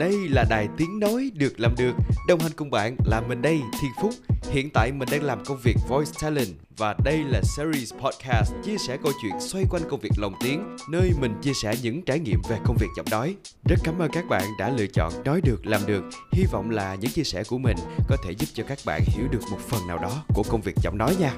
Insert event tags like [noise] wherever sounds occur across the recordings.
Đây là đài tiếng nói được làm được. Đồng hành cùng bạn là mình đây, Thiên Phúc. Hiện tại mình đang làm công việc Voice Talent và đây là series podcast chia sẻ câu chuyện xoay quanh công việc lồng tiếng, nơi mình chia sẻ những trải nghiệm về công việc giọng nói. Rất cảm ơn các bạn đã lựa chọn nói được làm được. Hy vọng là những chia sẻ của mình có thể giúp cho các bạn hiểu được một phần nào đó của công việc giọng nói nha.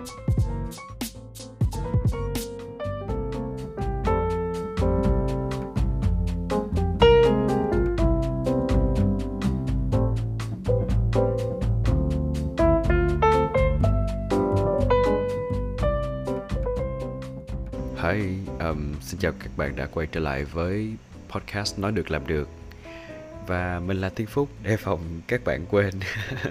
Xin chào các bạn đã quay trở lại với podcast Nói Được Làm Được. Và mình là Tiên Phúc, đề phòng các bạn quên.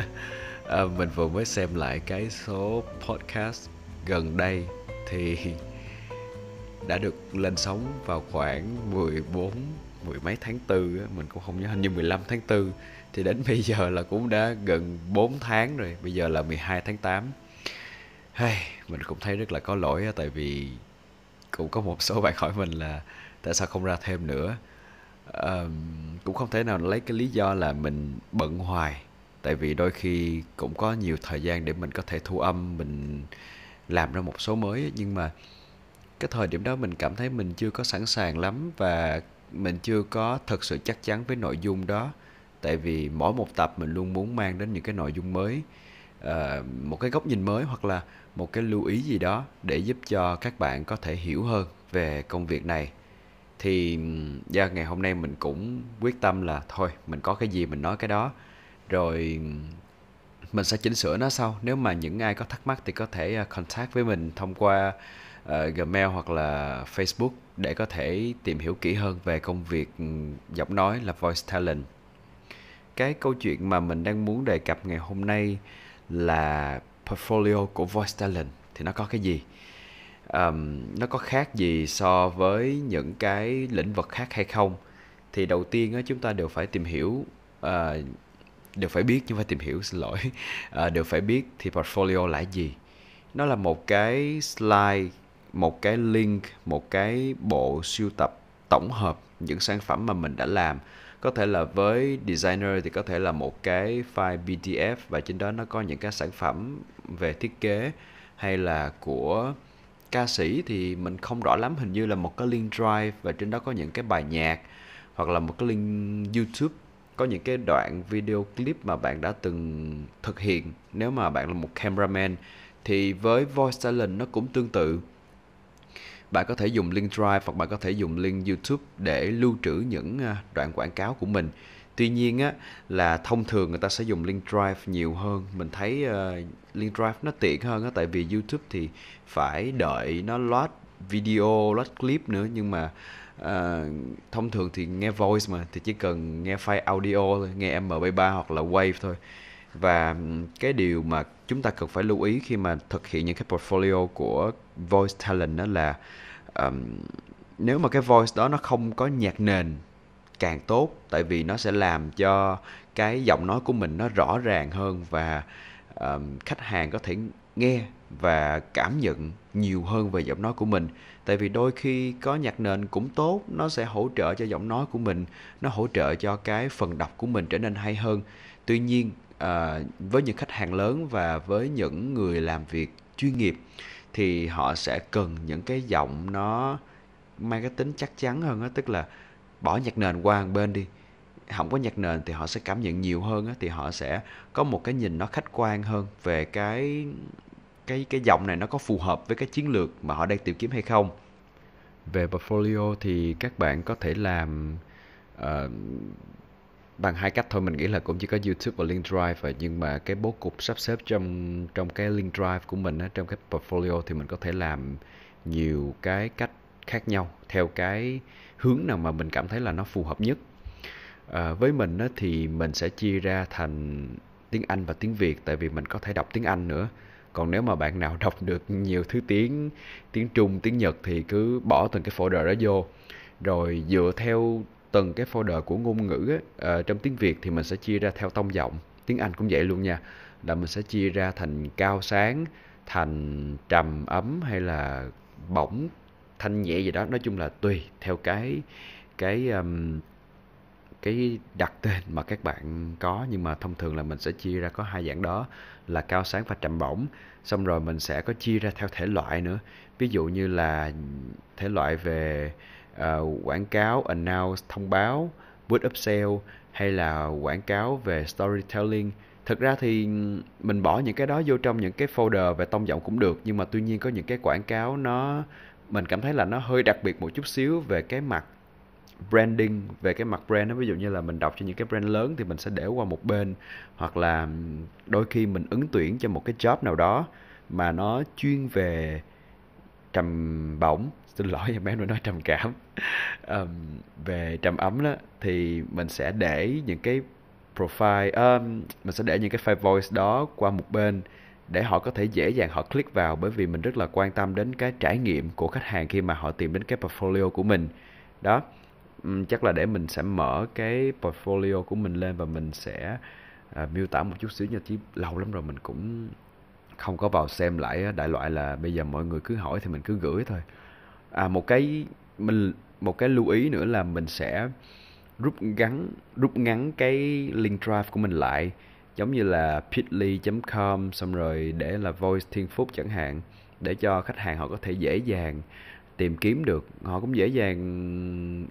[laughs] À, Mình vừa mới xem lại cái số podcast gần đây Thì đã được lên sóng vào khoảng 14, mười mấy tháng tư Mình cũng không nhớ, hình như 15 tháng 4 Thì đến bây giờ là cũng đã gần 4 tháng rồi Bây giờ là 12 tháng 8 Hey, mình cũng thấy rất là có lỗi tại vì cũng có một số bạn hỏi mình là tại sao không ra thêm nữa? Um, cũng không thể nào lấy cái lý do là mình bận hoài tại vì đôi khi cũng có nhiều thời gian để mình có thể thu âm mình làm ra một số mới nhưng mà cái thời điểm đó mình cảm thấy mình chưa có sẵn sàng lắm và mình chưa có thật sự chắc chắn với nội dung đó. Tại vì mỗi một tập mình luôn muốn mang đến những cái nội dung mới uh, một cái góc nhìn mới hoặc là một cái lưu ý gì đó để giúp cho các bạn có thể hiểu hơn về công việc này. Thì do ngày hôm nay mình cũng quyết tâm là thôi mình có cái gì mình nói cái đó. Rồi mình sẽ chỉnh sửa nó sau. Nếu mà những ai có thắc mắc thì có thể ờ, contact với mình thông qua uh, gmail hoặc là facebook để có thể tìm hiểu kỹ hơn về công việc giọng nói là voice talent. Cái câu chuyện mà mình đang muốn đề cập ngày hôm nay là portfolio của Voice Talent. Thì nó có cái gì? Um, nó có khác gì so với những cái lĩnh vực khác hay không? Thì đầu tiên á, chúng ta đều phải tìm hiểu uh, đều phải biết nhưng phải tìm hiểu xin lỗi. Uh, [laughs] đều phải biết thì portfolio là gì. Nó là một cái slide một cái link một cái bộ siêu tập tổng hợp những sản phẩm mà mình đã làm có thể là với designer thì có thể là một cái file PDF và trên đó nó có những cái sản phẩm về thiết kế hay là của ca sĩ thì mình không rõ lắm. Hình như là một cái link drive và trên đó có những cái bài nhạc hoặc là một cái link YouTube. Có những cái đoạn video clip mà bạn đã từng thực hiện. Nếu mà bạn là một cameraman thì với voice talent nó cũng tương tự bạn có thể dùng link drive hoặc bạn có thể dùng link youtube để lưu trữ những à, đoạn quảng cáo của mình. Tuy nhiên á là thông thường người ta sẽ dùng link drive nhiều hơn. Mình thấy uh, link drive nó tiện hơn á tại vì youtube thì phải đợi nó load video load clip nữa. Nhưng mà uh, thông thường thì nghe voice mà thì chỉ cần nghe file audio thôi nghe mp3 hoặc là wave thôi. Và cái điều mà chúng ta cần phải lưu ý khi mà thực hiện những cái portfolio của voice talent đó là um, nếu mà cái voice đó nó không có nhạc nền càng tốt tại vì nó sẽ làm cho cái giọng nói của mình nó rõ ràng hơn và um, khách hàng có thể nghe và cảm nhận nhiều hơn về giọng nói của mình. Tại vì đôi khi có nhạc nền cũng tốt nó sẽ hỗ trợ cho giọng nói của mình nó hỗ trợ cho cái phần đọc của mình trở nên hay hơn. Tuy nhiên à, với những khách hàng lớn và với những người làm việc chuyên nghiệp thì họ sẽ cần những cái giọng nó mang cái tính chắc chắn hơn á tức là bỏ nhạc nền qua một bên đi. Không có nhạc nền thì họ sẽ cảm nhận nhiều hơn á thì họ sẽ có một cái nhìn nó khách quan hơn về cái cái cái giọng này nó có phù hợp với cái chiến lược mà họ đang tìm kiếm hay không. Về portfolio thì các bạn có thể làm uh, bằng hai cách thôi. Mình nghĩ là cũng chỉ có YouTube và link drive rồi nhưng mà cái bố cục sắp xếp trong trong cái link drive của mình á, trong cái portfolio thì mình có thể làm nhiều cái cách khác nhau theo cái hướng nào mà mình cảm thấy là nó phù hợp nhất. À, với mình á, thì mình sẽ chia ra thành tiếng Anh và tiếng Việt tại vì mình có thể đọc tiếng Anh nữa. Còn nếu mà bạn nào [laughs] đọc được nhiều thứ tiếng tiếng Trung tiếng Nhật thì cứ bỏ từng cái folder đó vô. Rồi dựa theo từng cái folder của ngôn ngữ á, uh, trong tiếng Việt thì mình sẽ chia ra theo tông giọng. Tiếng Anh cũng vậy luôn nha. Là mình sẽ chia ra thành cao sáng thành trầm ấm hay là bổng thanh nhẹ gì đó. Nói chung là tùy theo cái cái um, cái đặt tên mà các bạn có. Nhưng mà thông thường là mình sẽ chia ra có hai dạng đó là cao sáng và trầm bổng. Xong rồi mình sẽ có chia ra theo thể loại nữa. Ví dụ như là thể loại về uh, quảng cáo announce thông báo push-up sale, hay là quảng cáo về storytelling. Thực ra thì mình bỏ những cái đó vô trong những cái folder về tông giọng cũng được nhưng mà tuy nhiên có những cái quảng cáo nó mình cảm thấy là nó hơi đặc biệt một chút xíu về cái mặt branding về cái mặt brand đó. Ví dụ như là mình đọc cho những cái brand lớn thì mình sẽ để qua một bên hoặc là đôi khi mình ứng tuyển cho một cái job nào đó mà nó chuyên về trầm bổng xin lỗi em bé nó nói trầm cảm. Um, về trầm ấm đó thì mình sẽ để những cái profile um, mình sẽ để những cái file voice đó qua một bên để họ có thể dễ dàng họ click vào bởi vì mình rất là quan tâm đến cái trải nghiệm của khách hàng khi mà họ tìm đến cái portfolio của mình. Đó um, chắc là để mình sẽ mở cái portfolio của mình lên và mình sẽ uh, miêu tả một chút xíu nha chứ lâu lắm rồi mình cũng không có vào xem lại đại loại là bây giờ mọi người cứ hỏi thì mình cứ gửi thôi à một cái mình, một cái lưu ý nữa là mình sẽ rút ngắn rút ngắn cái link drive của mình lại, giống như là pitly.com xong rồi để là voice thiên phúc chẳng hạn, để cho khách hàng họ có thể dễ dàng tìm kiếm được. Họ cũng dễ dàng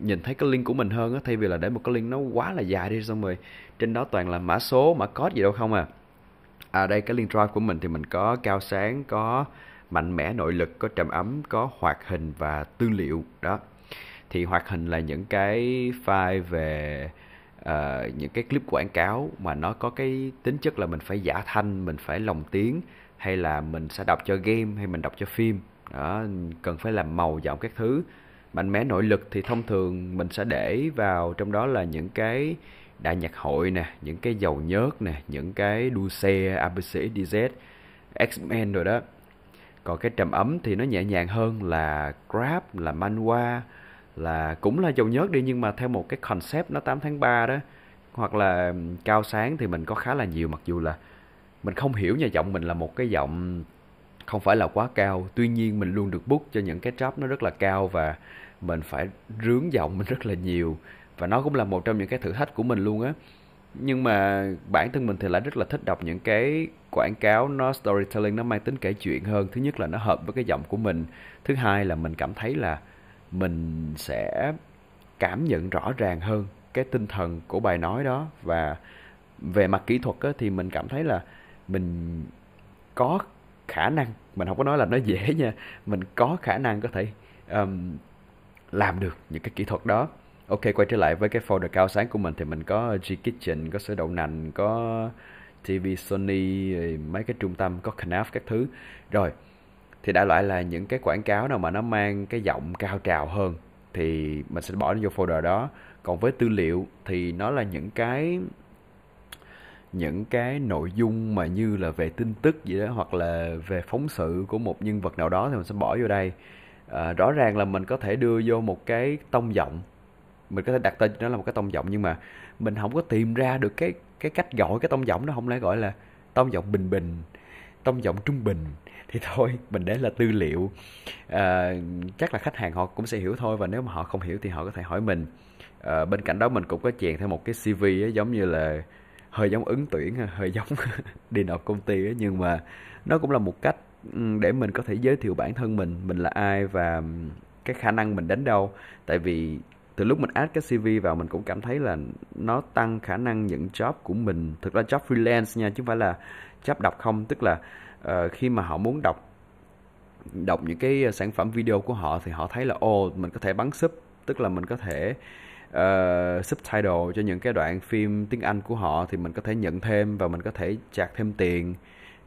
nhìn thấy cái link của mình hơn á, thay vì là để một cái link nó quá là dài đi, xong rồi trên đó toàn là mã số, mã code gì đâu không à. À đây, cái link drive của mình thì mình có cao sáng, có mạnh mẽ nội lực có trầm ấm có hoạt hình và tư liệu đó. Thì hoạt hình là những cái file về uh, những cái clip quảng cáo mà nó có cái tính chất là mình phải giả thanh mình phải lồng tiếng hay là mình sẽ đọc cho game hay mình đọc cho phim. Đó cần phải làm màu giọng các thứ. Mạnh mẽ nội lực thì thông thường mình sẽ để vào trong đó là những cái đại nhạc hội nè những cái dầu nhớt nè những cái đua xe abc dz x-men rồi đó còn cái trầm ấm thì nó nhẹ nhàng hơn là grab, là manhwa là cũng là dầu nhớt đi, nhưng mà theo một cái concept nó 8 tháng 3 đó. Hoặc là cao sáng thì mình có khá là nhiều, mặc dù là mình không hiểu nhà giọng mình là một cái giọng không phải là quá cao. Tuy nhiên mình luôn được book cho những cái job nó rất là cao và mình phải rướng giọng [laughs] mình rất là nhiều. Và nó cũng là một trong những cái thử thách của mình luôn á nhưng mà bản thân mình thì lại rất là thích đọc những cái quảng cáo nó storytelling nó mang tính kể chuyện hơn. Thứ nhất là nó hợp với cái giọng của mình. Thứ hai là mình cảm thấy là mình sẽ cảm nhận rõ ràng hơn cái tinh thần của bài nói đó. Và về mặt kỹ thuật á, thì mình cảm thấy là mình có khả năng mình không có nói là nó dễ nha mình có khả năng có thể um, làm được những cái kỹ thuật đó ok quay trở lại với cái folder cao sáng của mình thì mình có G Kitchen có sữa đậu nành có TV Sony mấy cái trung tâm có Knaf các thứ. Rồi thì đại loại là những cái quảng cáo nào mà nó mang cái giọng cao trào hơn thì mình sẽ bỏ nó vô folder đó. Còn với tư liệu thì nó là những cái những cái nội dung mà như là về tin tức gì đó hoặc là về phóng sự của một nhân vật nào đó thì mình sẽ bỏ vô đây. À, rõ ràng là mình có thể đưa vô một cái tông giọng mình có thể đặt tên cho nó là một cái tông giọng nhưng mà mình không có tìm ra được cái cái cách gọi cái tông giọng đó. Không lẽ gọi là tông giọng bình bình tông giọng trung bình? Thì thôi mình để là tư liệu. À, chắc là khách hàng họ cũng sẽ hiểu thôi và nếu mà họ không hiểu thì họ có thể hỏi mình. À, bên cạnh đó mình cũng có chèn thêm một cái cv ấy, giống như là hơi giống ứng tuyển hơi giống [laughs] đi nộp công ty ấy, nhưng mà nó cũng là một cách để mình có thể giới thiệu bản thân mình mình là ai và cái khả năng mình đến đâu. Tại vì từ lúc mình add cái CV vào mình cũng cảm thấy là nó tăng khả năng nhận job của mình. Thực ra job freelance nha chứ không phải là job đọc không. Tức là uh, khi mà họ muốn đọc đọc những cái ờ, sản phẩm video của họ thì họ thấy là ô oh, mình có thể bắn sub. Tức là mình có thể ờ, uh, subtitle cho những cái đoạn phim tiếng Anh của họ thì mình có thể nhận thêm và mình có thể chạc thêm tiền.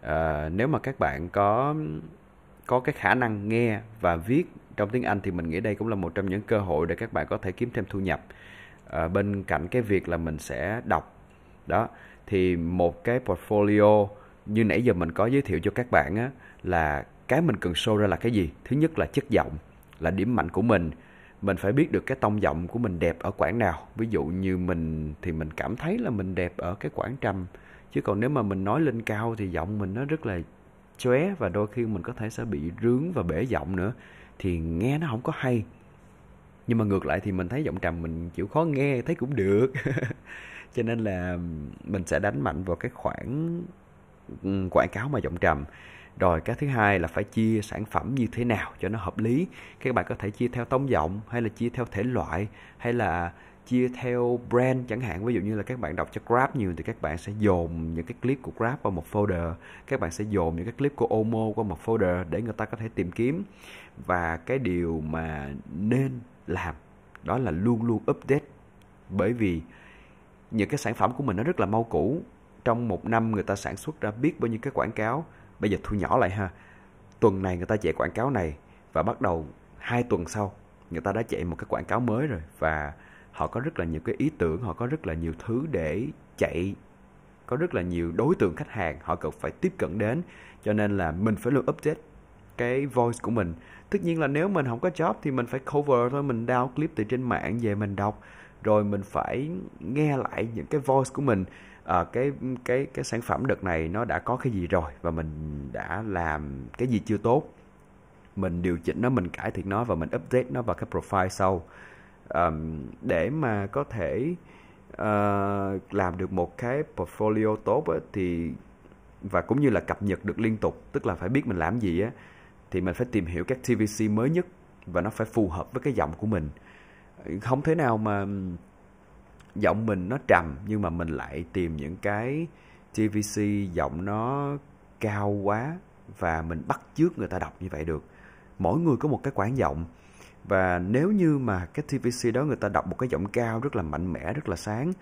Uh, nếu mà các bạn có có cái khả năng nghe và viết trong tiếng Anh thì mình nghĩ đây cũng là một trong những cơ hội để các bạn có thể kiếm thêm thu nhập. À, bên cạnh cái việc là mình sẽ đọc đó thì một cái portfolio như nãy giờ mình có giới thiệu cho các bạn á là cái mình cần show ra là cái gì? Thứ nhất là chất giọng là điểm mạnh của mình. Mình phải biết được cái tông giọng của mình đẹp ở quãng nào. Ví dụ như mình thì mình cảm thấy là mình đẹp ở cái quãng trầm chứ còn nếu mà mình nói lên cao thì giọng mình nó rất là chóe và đôi khi mình có thể sẽ bị rướng và bể giọng nữa thì nghe nó không có hay. Nhưng mà ngược lại thì mình thấy giọng trầm mình chịu khó nghe, thấy cũng được. [laughs] Cho nên là mình sẽ đánh mạnh vào cái khoản ừ, quảng cáo mà giọng trầm. Rồi cái thứ hai là phải chia sản phẩm như thế nào cho nó hợp lý. Các bạn có thể chia theo tông giọng, hay là chia theo thể loại, hay là chia theo brand chẳng hạn. Ví dụ như là các bạn đọc cho Grab nhiều thì các bạn sẽ dồn những cái clip của Grab vào một folder. Các bạn sẽ dồn những cái clip của Omo qua một folder để người ta có thể tìm kiếm. Và cái điều mà nên làm đó là luôn luôn update. Bởi vì những cái sản phẩm của mình nó rất là mau cũ. Trong một năm người ta sản xuất ra biết bao nhiêu cái quảng cáo. Bây giờ thu nhỏ lại ha. Tuần này người ta chạy quảng cáo này và bắt đầu hai tuần sau người ta đã chạy một cái quảng cáo mới rồi. Và họ có rất là nhiều cái ý tưởng họ có rất là nhiều thứ để chạy có rất là nhiều đối tượng khách hàng họ cần phải tiếp cận đến cho nên là mình phải luôn update cái voice của mình. Tất nhiên là nếu mình không có job thì mình phải cover thôi mình download clip từ trên mạng về mình đọc rồi mình phải nghe lại những cái voice của mình. À, cái cái cái sản phẩm đợt này nó đã có cái gì rồi và mình đã làm cái gì chưa tốt. Mình điều chỉnh nó mình cải thiện nó và mình update nó vào cái profile sau um, để mà có thể uh, làm được một cái portfolio tốt á, thì và cũng như là cập nhật được liên tục tức là phải biết mình làm gì á thì mình phải tìm hiểu các TVC mới nhất và nó phải phù hợp với cái giọng của mình. Không thế nào mà giọng mình nó trầm nhưng mà mình lại tìm những cái TVC giọng nó cao quá và mình bắt chước người ta đọc như vậy được. Mỗi người có một cái quãng giọng và nếu như mà cái TVC đó người ta đọc một cái giọng cao rất là mạnh mẽ, rất là sáng,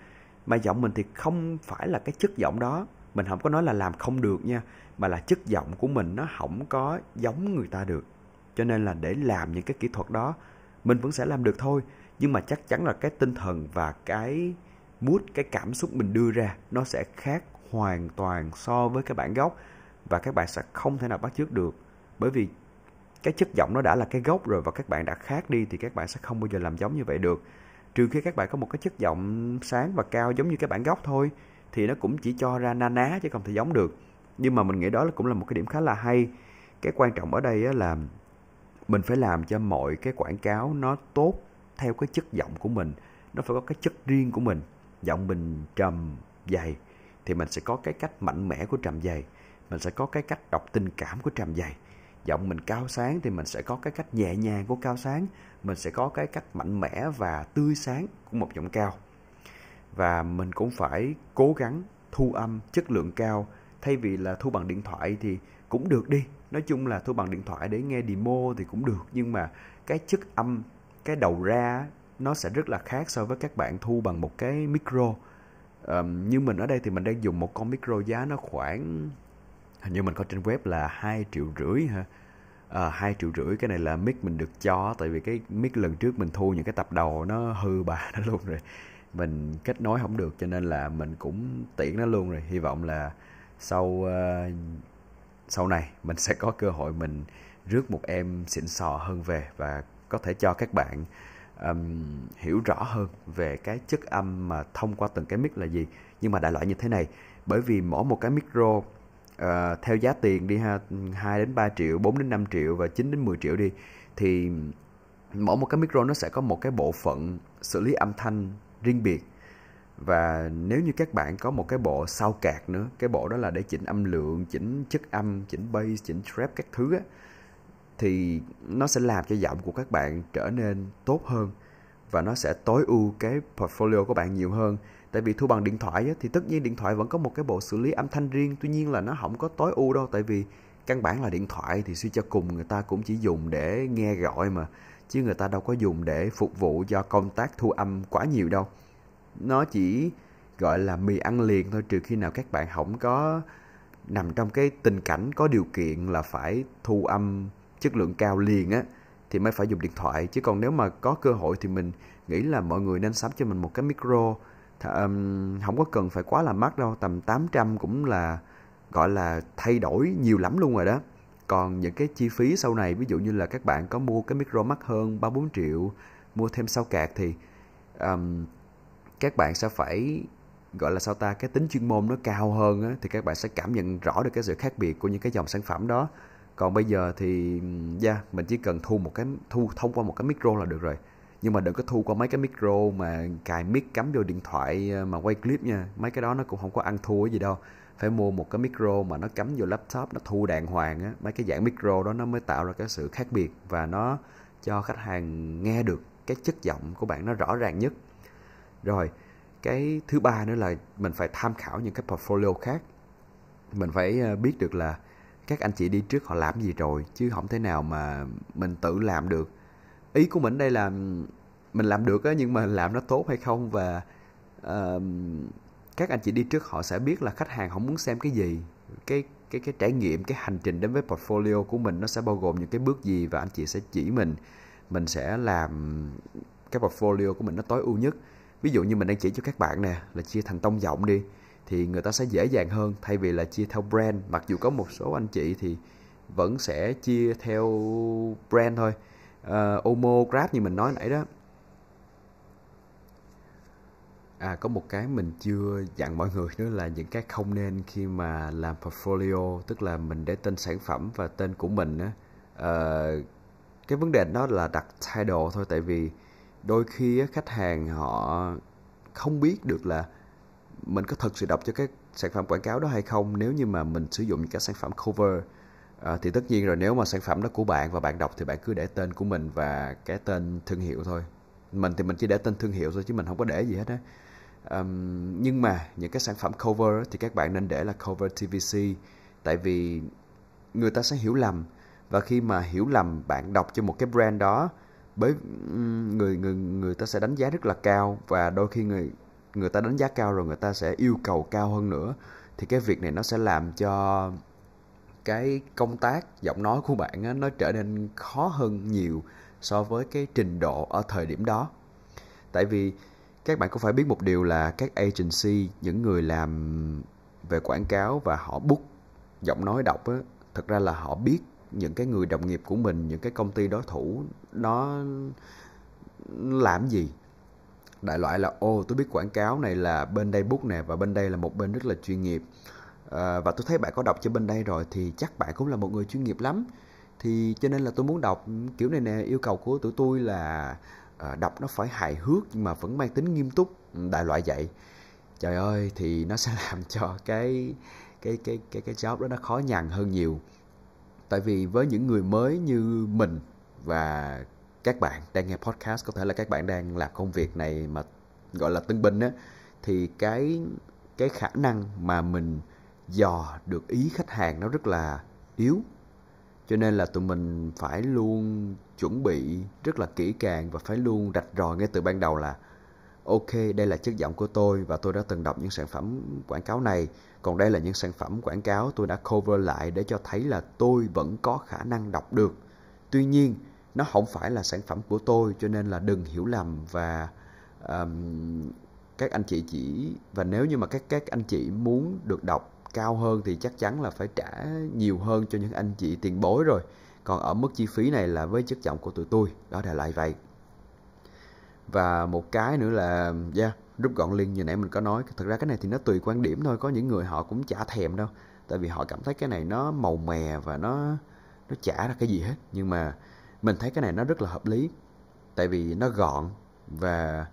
mà giọng mình thì không phải là cái chất giọng đó, mình không có nói là làm không được nha, mà là chất giọng của mình nó không có giống người ta được. Cho nên là để làm những cái kỹ thuật đó, mình vẫn sẽ làm được thôi, nhưng mà chắc chắn là cái tinh thần và cái mood, cái cảm xúc mình đưa ra nó sẽ khác hoàn toàn so với cái bản gốc, và các bạn sẽ không thể nào bắt chước được. Bởi vì cái chất giọng nó đã là cái gốc rồi và các bạn đã khác đi thì các bạn sẽ không bao giờ làm giống như vậy được. Trừ khi các bạn có một cái chất giọng sáng và cao giống như cái bản gốc thôi, thì nó cũng chỉ cho ra na ná chứ không thể giống được. Nhưng mà mình nghĩ đó cũng là một cái điểm khá là hay. Cái quan trọng ở đây là mình phải làm cho mọi cái quảng cáo nó tốt theo cái chất giọng của mình. Nó phải có cái chất riêng của mình, giọng mình trầm dày, thì mình sẽ có cái cách mạnh mẽ của trầm dày, mình sẽ có cái cách đọc tình cảm của trầm dày giọng mình cao sáng thì mình sẽ có cái cách nhẹ nhàng của cao sáng. Mình sẽ có cái cách mạnh mẽ và tươi sáng của một giọng cao. Và mình cũng phải cố gắng thu âm chất lượng cao. Thay vì là thu bằng điện thoại thì cũng được đi. Nói chung là thu bằng điện thoại để nghe demo thì cũng được. Nhưng mà cái chất âm cái đầu ra nó sẽ rất là khác so với các bạn thu bằng một cái micro. Um, như mình ở đây thì mình đang dùng một con micro giá nó khoảng hình như mình có trên web là hai triệu rưỡi ha à, 2 triệu rưỡi cái này là mic mình được cho tại vì cái mic lần trước mình thu những cái tập đầu nó hư bà [laughs] nó luôn rồi. Mình kết nối không được cho nên là mình cũng tiễn nó luôn rồi. Hy vọng là sau uh, sau này mình sẽ có cơ hội mình rước một em xịn sò hơn về và có thể cho các bạn um, hiểu rõ hơn về cái chất âm mà thông qua từng cái mic là gì. Nhưng mà đại loại như thế này bởi vì mỗi một cái micro uh, theo giá tiền đi ha 2 đến 3 triệu 4 đến 5 triệu và 9 đến 10 triệu đi thì mỗi một cái micro nó sẽ có một cái bộ phận xử lý âm thanh riêng biệt. Và nếu như các bạn có một cái bộ sau cạc nữa cái bộ đó là để chỉnh âm lượng chỉnh chất âm chỉnh bass chỉnh trap các thứ á thì nó sẽ làm cho giọng của các bạn trở nên tốt hơn và nó sẽ tối ưu cái portfolio của bạn nhiều hơn tại vì thu bằng điện thoại á, thì tất nhiên điện thoại vẫn có một cái bộ xử lý âm thanh riêng. Tuy nhiên là nó không có tối ưu đâu tại vì căn bản là điện thoại thì suy cho cùng người ta cũng chỉ dùng để nghe gọi mà chứ người ta đâu có dùng để phục vụ cho công tác thu âm quá nhiều đâu. Nó chỉ gọi là mì ăn liền thôi trừ khi nào các bạn không có nằm trong cái tình cảnh có điều kiện là phải thu âm chất lượng cao liền á thì mới phải dùng điện thoại. Chứ còn nếu mà có cơ hội thì mình nghĩ là mọi người nên sắm cho mình một cái micro um, không có cần phải quá là mắc đâu tầm 800 cũng là gọi là thay đổi nhiều lắm luôn rồi đó. Còn những cái chi phí sau này ví dụ như là các bạn có mua cái micro mắc hơn ba bốn triệu mua thêm sau cạc thì um, các bạn sẽ phải gọi là sao ta cái tính chuyên môn nó cao hơn á, thì các bạn sẽ cảm nhận rõ được cái sự khác biệt của những cái dòng sản phẩm đó. Còn bây giờ thì yeah, mình chỉ cần thu một cái thu thông qua một cái micro là được rồi nhưng mà đừng có thu qua mấy cái micro mà cài mic cắm vô điện thoại ờ, mà quay clip nha. Mấy cái đó nó cũng không có ăn thua gì đâu. Phải mua một cái micro mà nó cắm vô laptop, nó thu đàng hoàng á. Mấy cái dạng micro đó nó mới tạo ra cái sự khác biệt và nó cho khách hàng nghe được cái chất giọng của bạn nó rõ ràng nhất. Rồi, cái thứ ba nữa là mình phải tham khảo những cái portfolio khác. Mình phải ờ, biết được là các anh chị đi trước họ làm gì rồi, chứ không thể nào mà mình tự làm được ý của mình đây là mình làm được á nhưng mà làm nó tốt hay không và uh, các anh chị đi trước họ sẽ biết là khách hàng không muốn xem cái gì. Cái cái cái trải nghiệm cái hành trình đến với portfolio của mình nó sẽ bao gồm những cái bước gì và anh chị sẽ chỉ mình. Mình sẽ làm cái portfolio của mình nó tối ưu nhất. Ví dụ như mình đang chỉ cho các bạn nè là chia thành tông giọng đi thì người ta sẽ dễ dàng hơn thay vì là chia theo brand. Mặc dù có một số anh chị thì vẫn sẽ chia theo brand thôi uh, Omo Grab như mình nói nãy đó À có một cái mình chưa dặn mọi người nữa là những cái không nên khi mà làm portfolio tức là mình để tên sản phẩm và tên của mình á. Uh, cái vấn đề đó là đặt title thôi tại vì đôi khi á, khách hàng họ không biết được là mình có thực sự đọc cho cái sản phẩm quảng cáo đó hay không nếu như mà mình sử dụng những cái sản phẩm cover à, thì tất nhiên rồi nếu mà sản phẩm đó của bạn và bạn đọc thì bạn cứ để tên của mình và cái tên thương hiệu thôi. Mình thì mình chỉ để tên thương hiệu thôi chứ mình không có để gì hết á. Um, nhưng mà những cái sản phẩm cover thì các bạn nên để là cover TVC tại vì người ta sẽ hiểu lầm. Và khi mà hiểu lầm bạn đọc cho một cái brand đó bởi người người người ta sẽ đánh giá rất là cao và đôi khi người người ta đánh giá cao rồi người ta sẽ yêu cầu cao hơn nữa thì cái việc này nó sẽ làm cho cái công tác giọng nói của bạn á, nó trở nên khó hơn nhiều so với cái trình độ ở thời điểm đó. Tại vì các bạn cũng phải biết một điều là các agency những người làm về quảng cáo và họ book giọng nói đọc á thật ra là họ biết những cái người đồng nghiệp của mình những cái công ty đối thủ nó làm gì. Đại loại là ô tôi biết quảng cáo này là bên đây book nè và bên đây là một bên rất là chuyên nghiệp à, và tôi thấy bạn có đọc cho bên đây rồi thì chắc bạn cũng là một người chuyên nghiệp lắm. Thì cho nên là tôi muốn đọc kiểu này nè yêu cầu của tụi tôi là à, đọc nó phải hài hước nhưng mà vẫn mang tính nghiêm túc đại loại vậy. Trời ơi thì nó sẽ [laughs] làm cho cái cái cái cái cái job đó nó khó nhằn hơn nhiều. Tại vì với những người mới như mình và các bạn đang nghe podcast có thể là các bạn đang làm công việc này mà gọi là tân binh á thì cái cái khả năng mà mình dò được ý khách hàng nó rất là yếu. Cho nên là tụi mình phải luôn chuẩn bị rất là kỹ càng và phải luôn rạch ròi ngay từ ban đầu là ok đây là chất giọng của tôi và tôi đã từng đọc những sản phẩm quảng cáo này. Còn đây là những sản phẩm quảng cáo tôi đã cover lại để cho thấy là tôi vẫn có khả năng đọc được. Tuy nhiên nó không phải là sản phẩm của tôi cho nên là đừng hiểu lầm và um, các anh chị chỉ và nếu như mà các các anh chị muốn được đọc cao hơn thì chắc chắn là phải trả nhiều hơn cho những anh chị tiền bối rồi. Còn ở mức chi phí này là với chất giọng của tụi tôi đó là lại vậy. Và một cái nữa là yeah, rút gọn liền như nãy mình có nói thật ra cái này thì nó tùy quan điểm thôi có những người họ cũng chả thèm đâu tại vì họ cảm thấy cái này nó màu mè và nó nó chả ra cái gì hết. Nhưng mà mình thấy cái này nó rất là hợp lý tại vì nó gọn và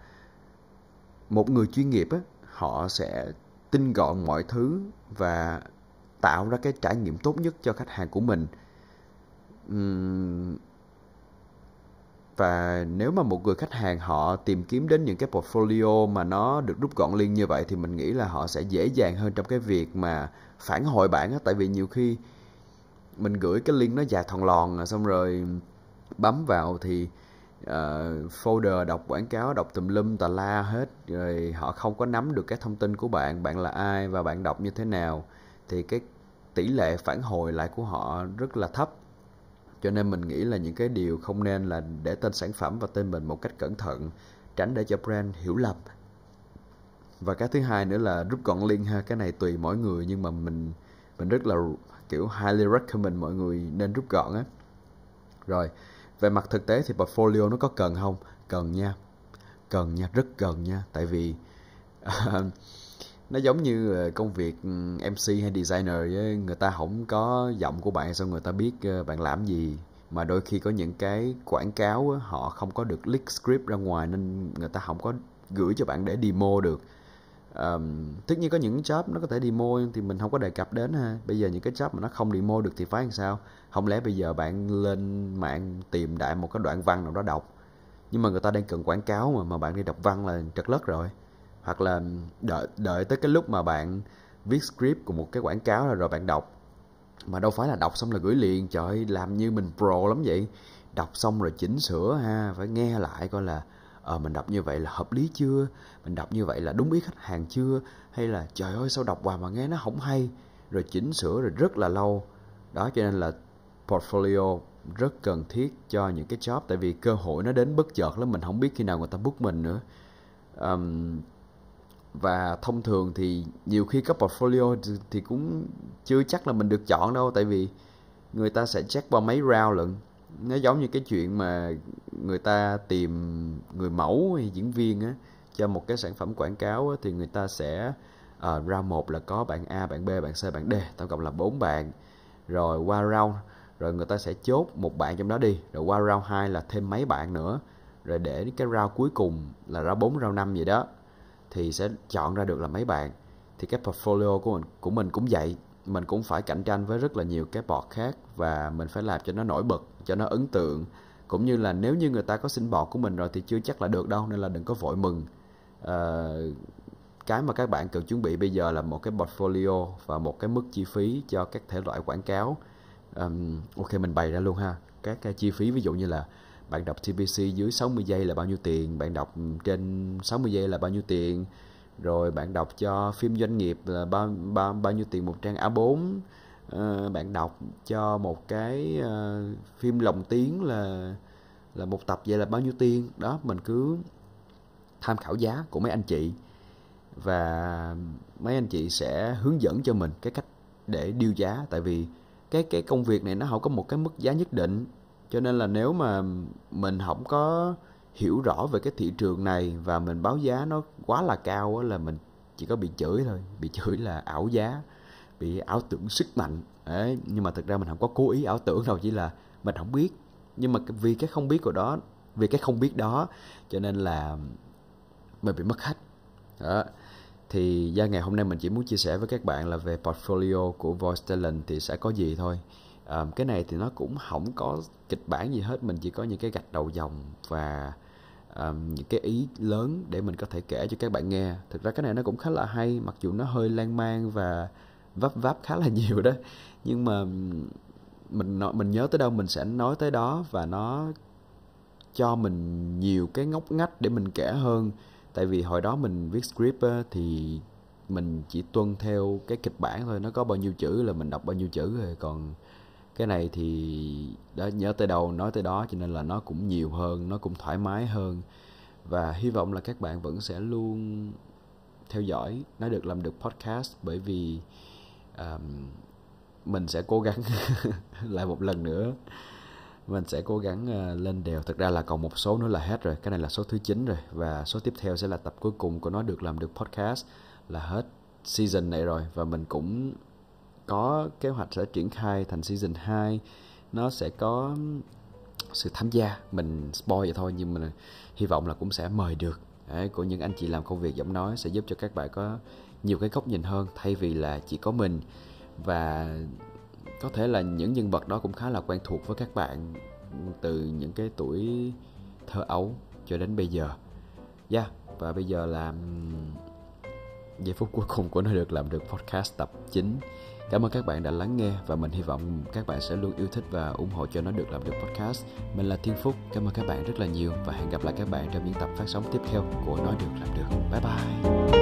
một người chuyên nghiệp á họ sẽ tinh gọn mọi thứ và tạo ra cái trải nghiệm tốt nhất cho khách hàng của mình. Và nếu mà một người khách hàng họ tìm kiếm đến những cái portfolio mà nó được rút gọn liên như vậy thì mình nghĩ là họ sẽ dễ dàng hơn trong cái việc mà phản hồi bản á. Tại vì nhiều khi mình gửi cái link nó dài thòn lòn xong rồi bấm vào thì uh, folder đọc quảng cáo đọc tùm lum tà la hết rồi họ không có nắm được cái thông tin của bạn bạn là ai và bạn đọc như thế nào thì cái tỷ lệ phản hồi lại của họ rất là thấp. Cho nên mình nghĩ là những cái điều không nên là để tên sản phẩm và tên mình một cách cẩn thận tránh để cho brand hiểu lầm. Và cái thứ hai nữa là rút gọn link ha cái này tùy mỗi người nhưng mà mình mình rất là kiểu highly recommend mọi người nên rút gọn á. Rồi về mặt thực tế thì portfolio nó có cần không? Cần nha. Cần nha, rất cần nha. Tại vì, [laughs] nó giống như ờ, công việc ừ, MC hay designer người ta không có giọng của bạn sao người ta biết ờ, bạn làm gì. Mà đôi khi có những cái quảng cáo họ không có được leak script ra ngoài nên người ta không có gửi cho bạn để demo được um, tất nhiên có những job nó có thể demo thì mình không có đề cập đến ha. Bây giờ những cái job mà nó không demo được thì phải làm sao? Không lẽ bây giờ bạn lên mạng tìm đại một cái đoạn văn nào đó đọc nhưng mà người ta đang cần quảng cáo mà mà bạn đi đọc văn là trật lất rồi. Hoặc là đợi đợi tới cái lúc mà bạn viết script của một cái quảng cáo rồi rồi bạn đọc. Mà đâu phải là đọc xong là gửi liền trời ơi, làm như mình pro lắm vậy. Đọc xong rồi chỉnh sửa ha phải nghe lại coi là à, mình đọc như vậy là hợp lý chưa? Mình đọc như vậy là đúng ý khách hàng chưa? Hay là trời ơi sao đọc hoài mà nghe nó không hay? Rồi chỉnh sửa rồi rất là lâu. Đó cho nên là portfolio rất cần thiết cho những cái job tại vì cơ hội nó đến bất chợt lắm mình không biết khi nào người ta book mình nữa. Um, và thông thường thì nhiều khi có portfolio thì cũng chưa chắc là mình được chọn đâu tại vì người ta sẽ check qua mấy round lận nó giống như cái chuyện mà người ta tìm người mẫu hay diễn viên á cho một cái sản phẩm quảng cáo á, thì người ta sẽ ờ, uh, round một là có bạn A, bạn B, bạn C, bạn D tổng cộng là bốn bạn. Rồi qua round rồi người ta sẽ chốt một bạn trong đó đi. Rồi qua round 2 là thêm mấy bạn nữa. Rồi để cái round cuối cùng là round 4, round 5 gì đó. Thì sẽ chọn ra được là mấy bạn. Thì cái portfolio của mình của mình cũng vậy mình cũng phải cạnh tranh với rất là nhiều cái bọt khác và mình phải làm cho nó nổi bật cho nó ấn tượng. Cũng như là nếu như người ta có xin bọt của mình rồi thì chưa chắc là được đâu nên là đừng có vội mừng. À, cái mà các bạn cần chuẩn bị bây giờ là một cái portfolio và một cái mức chi phí cho các thể loại quảng cáo. Um, ok mình bày ra luôn ha. Các cái chi phí ví dụ như là bạn đọc TPC dưới 60 giây là bao nhiêu tiền bạn đọc trên 60 giây là bao nhiêu tiền rồi bạn đọc cho phim doanh nghiệp là bao bao bao nhiêu tiền một trang A4 uh, ờ, bạn đọc cho một cái uh, phim lồng tiếng là là một tập vậy là bao nhiêu tiền? Đó mình cứ tham khảo giá của mấy anh chị. Và mấy anh chị sẽ hướng dẫn cho mình cái cách để điều giá. Tại vì cái cái công việc này nó không có một cái mức giá nhất định. Cho nên là nếu mà mình không có hiểu rõ về cái thị trường này và mình báo giá nó quá là cao là mình chỉ có bị chửi thôi, bị chửi là ảo giá, bị ảo tưởng sức mạnh. Đấy, nhưng mà thực ra mình không có cố ý ảo tưởng đâu, chỉ là mình không biết. Nhưng mà vì cái không biết của đó, vì cái không biết đó, cho nên là mình bị mất khách. Đó. Thì ra ngày hôm nay mình chỉ muốn chia sẻ với các bạn là về portfolio của Voice Talent thì sẽ có gì thôi à, cái này thì nó cũng không có kịch bản gì hết mình chỉ có những cái gạch đầu dòng và um, những cái ý lớn để mình có thể kể cho các bạn nghe. Thực ra cái này nó cũng khá là hay mặc dù nó hơi lan man và vấp váp khá là [laughs] nhiều đó. Nhưng mà mình mình nhớ tới đâu mình sẽ nói tới đó và nó cho mình nhiều cái ngóc ngách để mình kể hơn. Tại vì hồi đó mình viết script thì mình chỉ tuân theo cái kịch bản thôi nó có bao nhiêu chữ là mình đọc bao nhiêu chữ rồi còn cái này thì đã nhớ tới đâu nói tới đó cho nên là nó cũng nhiều hơn nó cũng thoải mái hơn. Và hy vọng là các bạn vẫn sẽ luôn theo dõi nó được làm được podcast bởi vì um, mình sẽ cố gắng [laughs] lại một lần nữa. Mình sẽ cố gắng uh, lên đều. Thực ra là còn một số nữa là hết rồi cái này là số thứ 9 rồi và số tiếp theo sẽ là tập cuối cùng của nó được làm được podcast là hết season này rồi và mình cũng có kế hoạch sẽ triển khai thành season 2 nó sẽ có sự tham gia. Mình spoil vậy thôi nhưng mà hy vọng là cũng sẽ mời được. Đấy, của những anh chị làm công việc giọng nói sẽ giúp cho các bạn có nhiều cái góc nhìn hơn thay vì là chỉ có mình. Và có thể là những nhân vật đó cũng khá là quen thuộc với các bạn từ những cái tuổi thơ ấu cho đến bây giờ. Yeah, và bây giờ là giây phút cuối cùng của nó được làm được podcast tập 9 Cảm ơn các bạn đã lắng nghe và mình hy vọng các bạn sẽ luôn yêu thích và ủng hộ cho nó được làm được podcast. Mình là Thiên Phúc, cảm ơn các bạn rất là nhiều và hẹn gặp lại các bạn trong những tập phát sóng tiếp theo của Nói Được Làm Được. Bye bye!